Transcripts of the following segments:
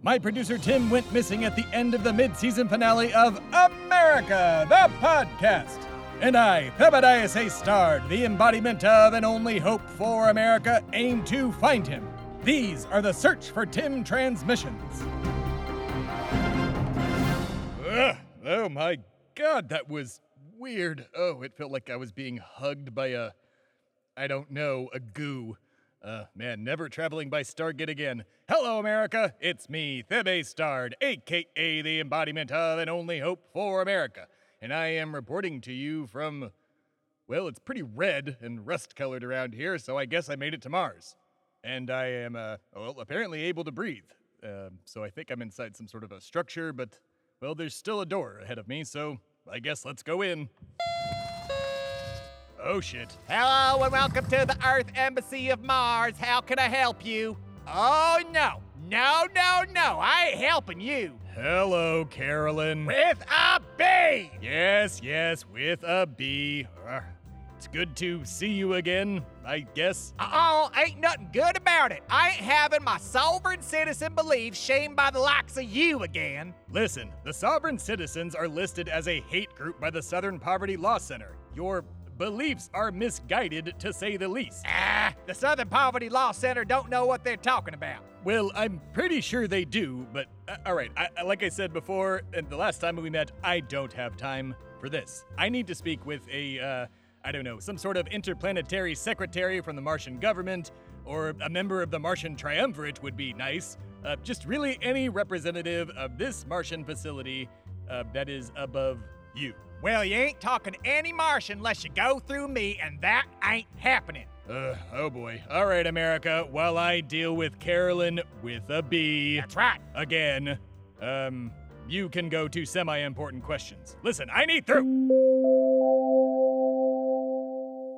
My producer Tim went missing at the end of the mid season finale of America, the podcast. And I, Thebadias A. Stard, the embodiment of and only hope for America, aim to find him. These are the Search for Tim transmissions. Ugh, oh my god, that was weird. Oh, it felt like I was being hugged by a, I don't know, a goo. Uh, man, never traveling by Stargate again. Hello, America. It's me, Thebe Stard, aka the embodiment of and only hope for America. And I am reporting to you from, well, it's pretty red and rust colored around here, so I guess I made it to Mars. And I am, uh, well, apparently able to breathe. Um, so I think I'm inside some sort of a structure, but, well, there's still a door ahead of me, so I guess let's go in. Oh shit. Hello and welcome to the Earth Embassy of Mars. How can I help you? Oh no, no, no, no, I ain't helping you. Hello, Carolyn. With a B! Yes, yes, with a B. It's good to see you again, I guess. Uh-oh, ain't nothing good about it. I ain't having my sovereign citizen beliefs shamed by the likes of you again. Listen, the sovereign citizens are listed as a hate group by the Southern Poverty Law Center. Your beliefs are misguided, to say the least. Ah, the Southern Poverty Law Center don't know what they're talking about. Well, I'm pretty sure they do, but uh, all right. I, like I said before, and the last time we met, I don't have time for this. I need to speak with a, uh, I don't know, some sort of interplanetary secretary from the Martian government, or a member of the Martian Triumvirate would be nice. Uh, just really any representative of this Martian facility uh, that is above you. Well, you ain't talking to any Martian unless you go through me, and that ain't happening. Uh, oh boy. All right, America. While I deal with Carolyn with a B. That's right. again, um, you can go to semi important questions. Listen, I need through.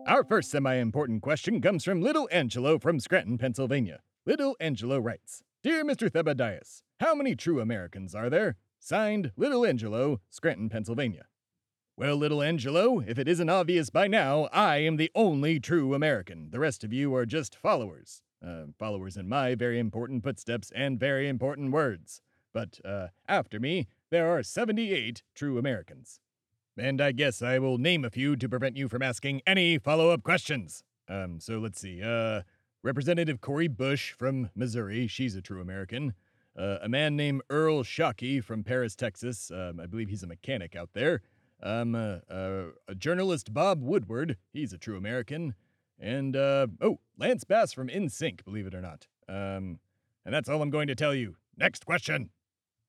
Our first semi important question comes from Little Angelo from Scranton, Pennsylvania. Little Angelo writes Dear Mr. Thebadias, how many true Americans are there? Signed, Little Angelo, Scranton, Pennsylvania. Well, little Angelo, if it isn't obvious by now, I am the only true American. The rest of you are just followers. Uh, followers in my very important footsteps and very important words. But uh, after me, there are 78 true Americans. And I guess I will name a few to prevent you from asking any follow up questions. Um, so let's see. Uh, Representative Cori Bush from Missouri, she's a true American. Uh, a man named Earl Shockey from Paris, Texas. Um, I believe he's a mechanic out there. Um, uh, uh, a journalist Bob Woodward, he's a true American, and uh, oh, Lance Bass from NSYNC, believe it or not. Um, and that's all I'm going to tell you. Next question.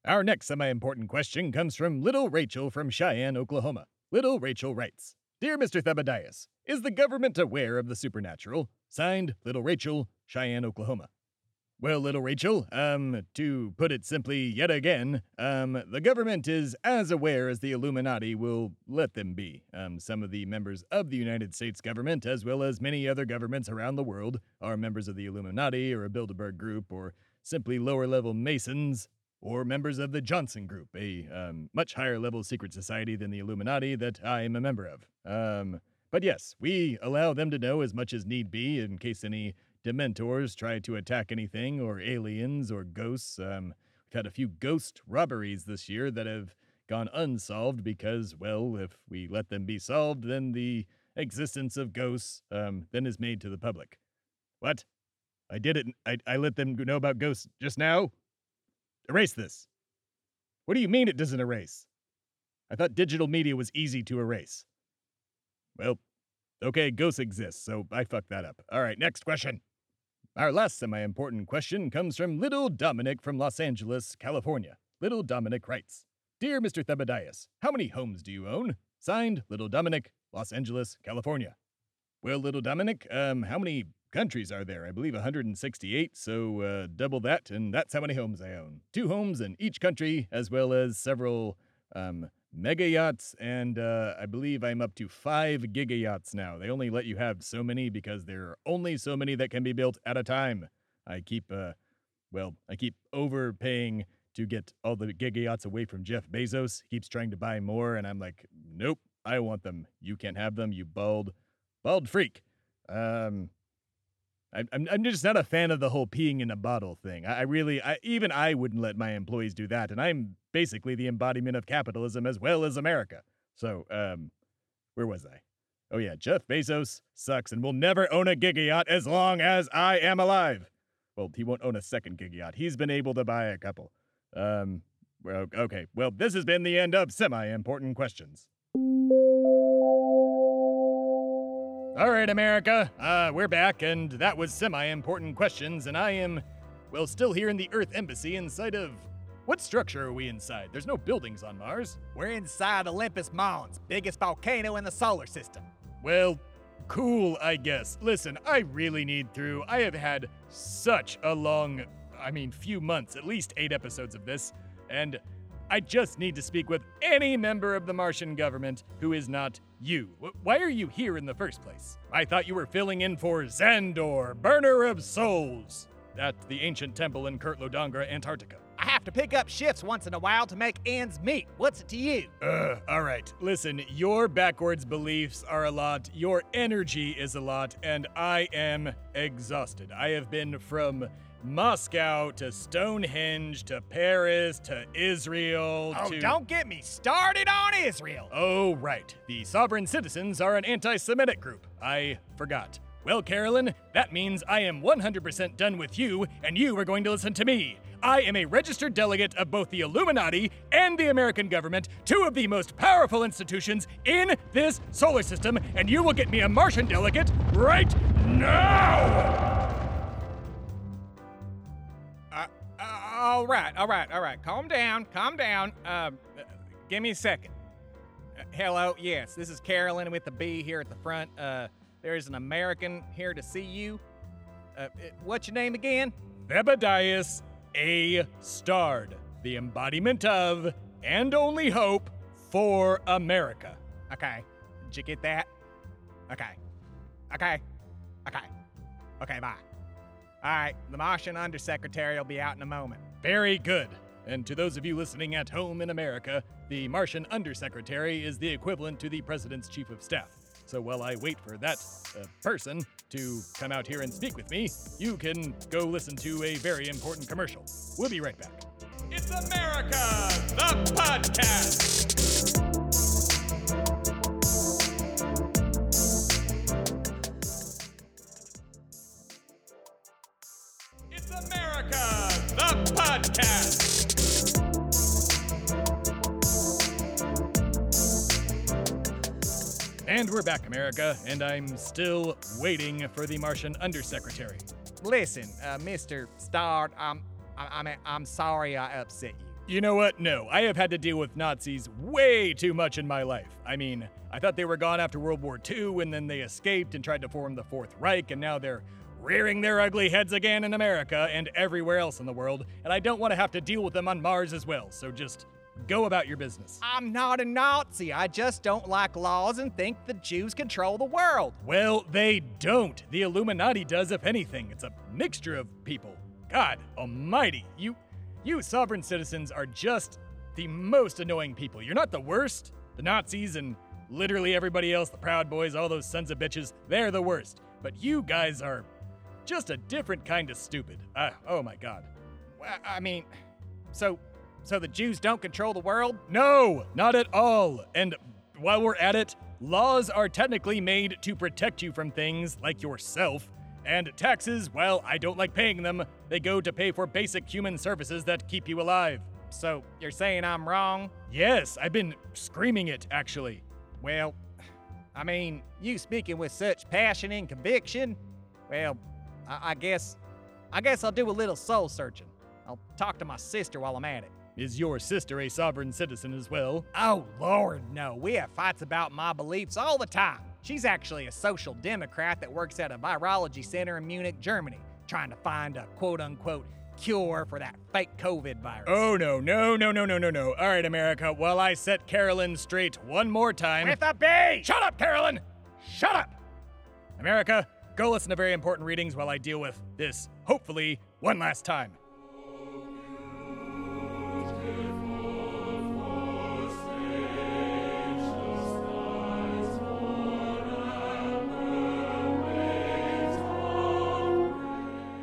Our next semi-important question comes from Little Rachel from Cheyenne, Oklahoma. Little Rachel writes, "Dear Mr. Thebadias, is the government aware of the supernatural?" Signed, Little Rachel, Cheyenne, Oklahoma. Well, little Rachel, um, to put it simply yet again, um, the government is as aware as the Illuminati will let them be. Um, some of the members of the United States government, as well as many other governments around the world, are members of the Illuminati or a Bilderberg group or simply lower level Masons or members of the Johnson Group, a um, much higher level secret society than the Illuminati that I am a member of. Um, but yes, we allow them to know as much as need be in case any Dementors try to attack anything, or aliens, or ghosts. Um, we've had a few ghost robberies this year that have gone unsolved because, well, if we let them be solved, then the existence of ghosts um, then is made to the public. What? I did it. I, I let them know about ghosts just now? Erase this. What do you mean it doesn't erase? I thought digital media was easy to erase. Well, okay, ghosts exist, so I fucked that up. All right, next question. Our last semi important question comes from Little Dominic from Los Angeles, California. Little Dominic writes Dear Mr. Thebadias, how many homes do you own? Signed, Little Dominic, Los Angeles, California. Well, Little Dominic, um, how many countries are there? I believe 168, so uh, double that, and that's how many homes I own. Two homes in each country, as well as several um, mega yachts, and uh, I believe I'm up to five giga yachts now. They only let you have so many because there are only so many that can be built at a time. I keep, uh, well, I keep overpaying to get all the giga yachts away from Jeff Bezos. He keeps trying to buy more, and I'm like, nope, I want them. You can't have them, you bald, bald freak. Um, I'm, I'm just not a fan of the whole peeing in a bottle thing. I, really, I, even I wouldn't let my employees do that, and I'm basically the embodiment of capitalism as well as America. So, um, where was I? Oh yeah, Jeff Bezos sucks and will never own a giga yacht as long as I am alive. Well, he won't own a second giga yacht. He's been able to buy a couple. Um, well, okay. Well, this has been the end of semi-important questions. All right, America. Uh, we're back, and that was semi-important questions, and I am, well, still here in the Earth Embassy inside of. What structure are we inside? There's no buildings on Mars. We're inside Olympus Mons, biggest volcano in the solar system. Well, cool, I guess. Listen, I really need through. I have had such a long, I mean, few months, at least eight episodes of this, and I just need to speak with any member of the Martian government who is not you. Why are you here in the first place? I thought you were filling in for Xandor, Burner of Souls, at the ancient temple in Kurtlodongra, Antarctica. I have to pick up shifts once in a while to make ends meet. What's it to you? Uh, all right. Listen, your backwards beliefs are a lot, your energy is a lot, and I am exhausted. I have been from Moscow to Stonehenge to Paris to Israel Oh, to. don't get me started on Israel. Oh, right. The Sovereign Citizens are an anti Semitic group. I forgot. Well, Carolyn, that means I am 100% done with you, and you are going to listen to me. I am a registered delegate of both the Illuminati and the American government, two of the most powerful institutions in this solar system, and you will get me a Martian delegate right now! All right, all right, all right. Calm down, calm down. Uh, give me a second. Uh, hello, yes, this is Carolyn with the B here at the front. Uh, there's an American here to see you. Uh, uh, what's your name again? Thebadias A. Starred, the embodiment of and only hope for America. Okay. Did you get that? Okay. Okay. Okay. Okay, bye. All right, the Martian Undersecretary will be out in a moment. Very good. And to those of you listening at home in America, the Martian Undersecretary is the equivalent to the President's Chief of Staff. So while I wait for that uh, person to come out here and speak with me, you can go listen to a very important commercial. We'll be right back. It's America, the podcast! America, the podcast! And we're back, America, and I'm still waiting for the Martian Undersecretary. Listen, uh, Mr. Starr, I'm, I, I mean, I'm sorry I upset you. You know what? No, I have had to deal with Nazis way too much in my life. I mean, I thought they were gone after World War II, and then they escaped and tried to form the Fourth Reich, and now they're rearing their ugly heads again in America and everywhere else in the world, and I don't want to have to deal with them on Mars as well, so just go about your business. I'm not a Nazi. I just don't like laws and think the Jews control the world. Well, they don't. The Illuminati does, if anything. It's a mixture of people. God almighty, you you sovereign citizens are just the most annoying people. You're not the worst. The Nazis and literally everybody else, the Proud Boys, all those sons of bitches, they're the worst. But you guys are just a different kind of stupid. Uh, oh my god. I mean, so, so the Jews don't control the world? No, not at all. And while we're at it, laws are technically made to protect you from things like yourself. And taxes, well, I don't like paying them. They go to pay for basic human services that keep you alive. So you're saying I'm wrong? Yes, I've been screaming it, actually. Well, I mean, you speaking with such passion and conviction. Well, I, I guess, I guess I'll do a little soul searching. I'll talk to my sister while I'm at it. Is your sister a sovereign citizen as well? Oh, Lord, no. We have fights about my beliefs all the time. She's actually a social democrat that works at a virology center in Munich, Germany, trying to find a quote unquote cure for that fake COVID virus. Oh, no, no, no, no, no, no, no. All right, America, while I set Carolyn straight one more time. With a B! Shut up, Carolyn! Shut up! America, go listen to very important readings while I deal with this, hopefully, one last time.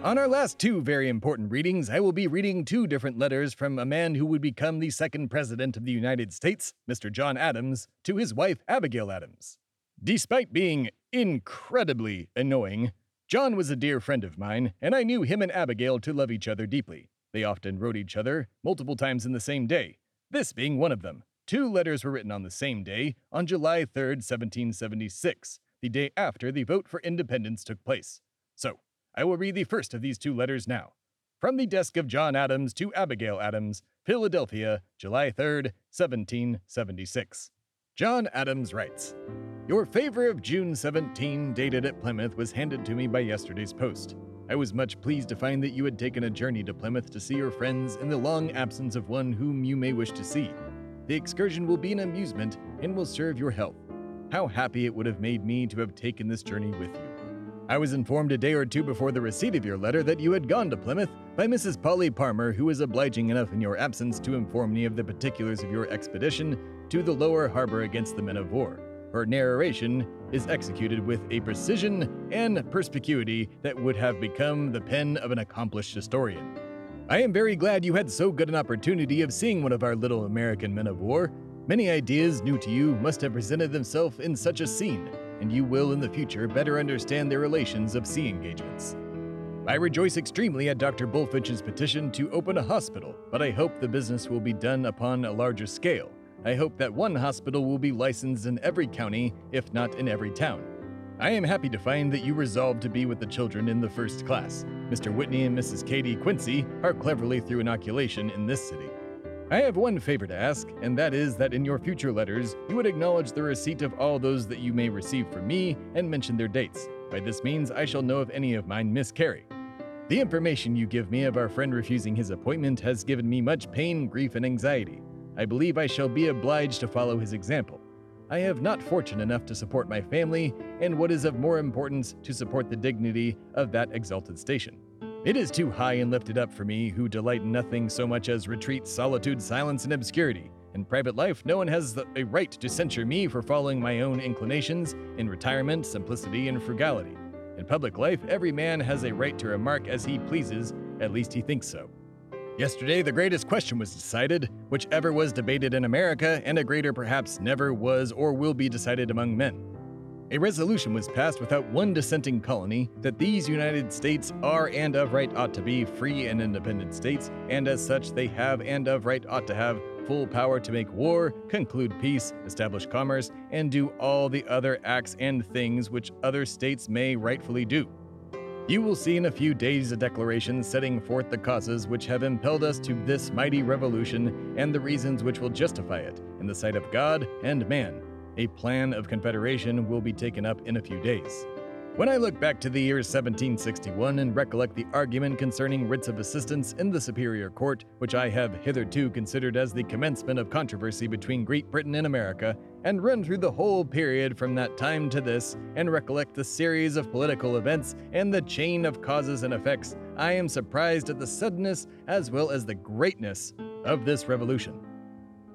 On our last two very important readings, I will be reading two different letters from a man who would become the second president of the United States, Mr. John Adams, to his wife, Abigail Adams. Despite being incredibly annoying, John was a dear friend of mine, and I knew him and Abigail to love each other deeply. They often wrote each other multiple times in the same day, this being one of them. Two letters were written on the same day, on July 3, 1776, the day after the vote for independence took place. So, I will read the first of these two letters now. From the desk of John Adams to Abigail Adams, Philadelphia, July 3, 1776. John Adams writes Your favor of June 17, dated at Plymouth, was handed to me by yesterday's post. I was much pleased to find that you had taken a journey to Plymouth to see your friends in the long absence of one whom you may wish to see. The excursion will be an amusement and will serve your health. How happy it would have made me to have taken this journey with you. I was informed a day or two before the receipt of your letter that you had gone to Plymouth by Mrs. Polly Palmer, who was obliging enough in your absence to inform me of the particulars of your expedition to the lower harbor against the men of war. Her narration is executed with a precision and perspicuity that would have become the pen of an accomplished historian. I am very glad you had so good an opportunity of seeing one of our little American men of war. Many ideas new to you must have presented themselves in such a scene, and you will in the future better understand the relations of sea engagements. I rejoice extremely at Dr. Bulfinch's petition to open a hospital, but I hope the business will be done upon a larger scale. I hope that one hospital will be licensed in every county, if not in every town. I am happy to find that you resolved to be with the children in the first class. Mr. Whitney and Mrs. Katie Quincy are cleverly through inoculation in this city. I have one favor to ask, and that is that in your future letters, you would acknowledge the receipt of all those that you may receive from me and mention their dates. By this means, I shall know if any of mine miscarry. The information you give me of our friend refusing his appointment has given me much pain, grief, and anxiety. I believe I shall be obliged to follow his example. I have not fortune enough to support my family, and what is of more importance, to support the dignity of that exalted station. It is too high and lifted up for me, who delight in nothing so much as retreat, solitude, silence, and obscurity. In private life, no one has a right to censure me for following my own inclinations in retirement, simplicity, and frugality. In public life, every man has a right to remark as he pleases, at least he thinks so. Yesterday, the greatest question was decided, which ever was debated in America, and a greater perhaps never was or will be decided among men. A resolution was passed without one dissenting colony that these United States are and of right ought to be free and independent states, and as such they have and of right ought to have full power to make war, conclude peace, establish commerce, and do all the other acts and things which other states may rightfully do. You will see in a few days a declaration setting forth the causes which have impelled us to this mighty revolution and the reasons which will justify it in the sight of God and man a plan of confederation will be taken up in a few days. When I look back to the year 1761 and recollect the argument concerning writs of assistance in the Superior Court, which I have hitherto considered as the commencement of controversy between Great Britain and America, and run through the whole period from that time to this, and recollect the series of political events and the chain of causes and effects, I am surprised at the suddenness as well as the greatness of this revolution.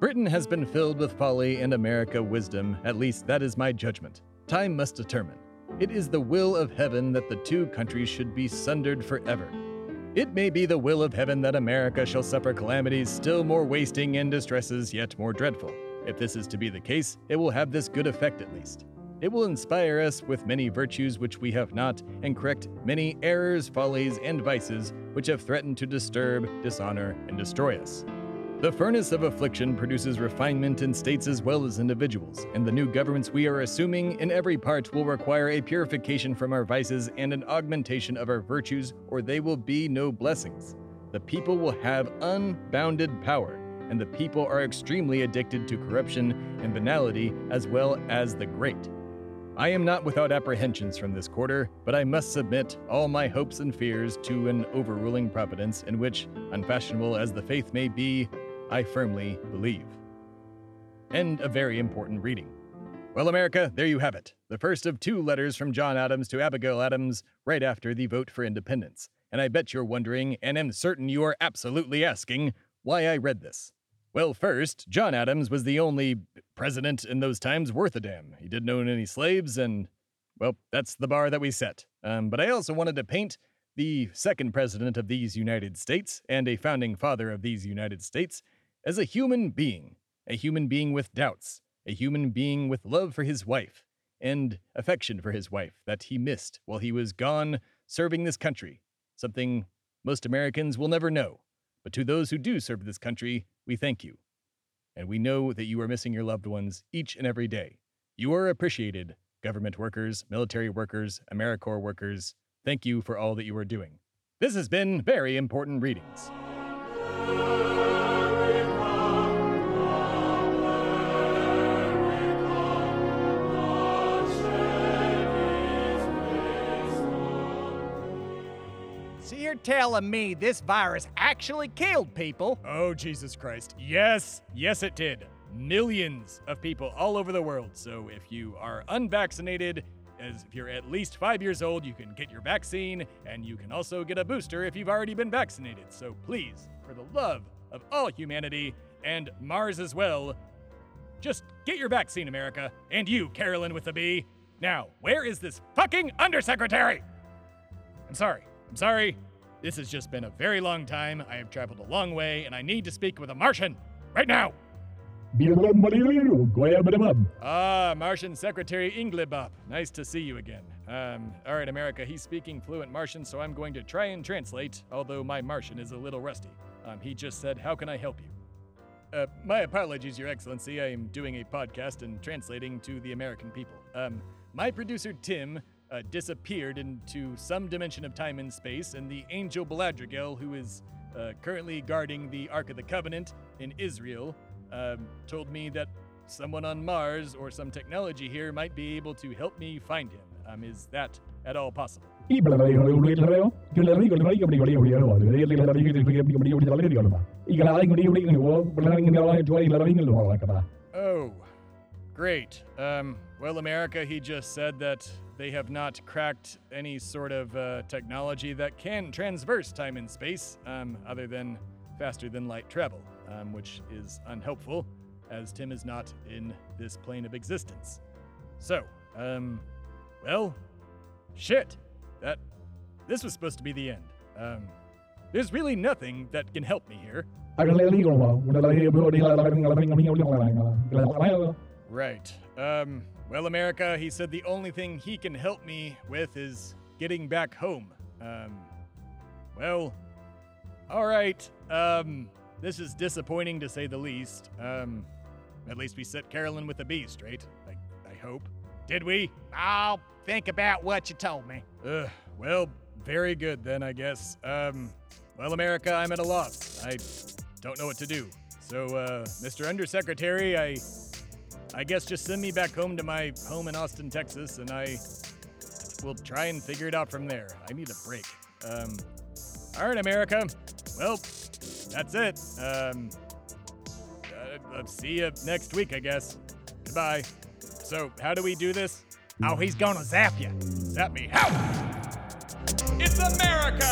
Britain has been filled with folly and America wisdom, at least that is my judgment. Time must determine. It is the will of heaven that the two countries should be sundered forever. It may be the will of heaven that America shall suffer calamities still more wasting and distresses yet more dreadful. If this is to be the case, it will have this good effect at least. It will inspire us with many virtues which we have not, and correct many errors, follies, and vices which have threatened to disturb, dishonor, and destroy us. The furnace of affliction produces refinement in states as well as individuals, and the new governments we are assuming in every part will require a purification from our vices and an augmentation of our virtues, or they will be no blessings. The people will have unbounded power, and the people are extremely addicted to corruption and banality as well as the great. I am not without apprehensions from this quarter, but I must submit all my hopes and fears to an overruling providence in which, unfashionable as the faith may be, I firmly believe. And a very important reading. Well, America, there you have it. The first of two letters from John Adams to Abigail Adams right after the vote for independence. And I bet you're wondering, and am certain you are absolutely asking, why I read this. Well, first, John Adams was the only president in those times worth a damn. He didn't own any slaves, and, well, that's the bar that we set. Um, but I also wanted to paint the second president of these United States and a founding father of these United States, as a human being, a human being with doubts, a human being with love for his wife and affection for his wife that he missed while he was gone serving this country, something most Americans will never know. But to those who do serve this country, we thank you. And we know that you are missing your loved ones each and every day. You are appreciated, government workers, military workers, AmeriCorps workers. Thank you for all that you are doing. This has been Very Important Readings. You're telling me this virus actually killed people? Oh, Jesus Christ. Yes, yes, it did. Millions of people all over the world. So if you are unvaccinated, as if you're at least five years old, you can get your vaccine, and you can also get a booster if you've already been vaccinated. So please, for the love of all humanity and Mars as well, just get your vaccine, America. And you, Carolyn with the B. Now, where is this fucking undersecretary? I'm sorry. I'm sorry. This has just been a very long time. I have traveled a long way, and I need to speak with a Martian right now. Ah, Martian Secretary Inglebop. Nice to see you again. Um, all right, America, he's speaking fluent Martian, so I'm going to try and translate, although my Martian is a little rusty. Um, he just said, How can I help you? Uh, my apologies, Your Excellency. I am doing a podcast and translating to the American people. Um, my producer, Tim, uh, disappeared into some dimension of time and space, and the angel Beladrigel, who is uh, currently guarding the Ark of the Covenant in Israel, um, told me that someone on Mars or some technology here might be able to help me find him. Um, is that at all possible? Great. Um, well, America, he just said that they have not cracked any sort of uh, technology that can transverse time and space, um, other than faster than light travel, um, which is unhelpful, as Tim is not in this plane of existence. So, um, well, shit. That this was supposed to be the end. Um, there's really nothing that can help me here. Right. Um, well, America, he said the only thing he can help me with is getting back home. Um, well, all right. Um, this is disappointing to say the least. Um, at least we set Carolyn with the B straight. I, I hope. Did we? I'll think about what you told me. Ugh. Well, very good then, I guess. Um, well, America, I'm at a loss. I don't know what to do. So, uh, Mr. Undersecretary, I, I guess just send me back home to my home in Austin, Texas, and I will try and figure it out from there. I need a break. Um, all right, America. Well, that's it. Um, uh, uh, see you next week, I guess. Goodbye. So, how do we do this? Oh, he's gonna zap you. Zap me. How? It's America,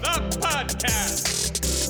the podcast.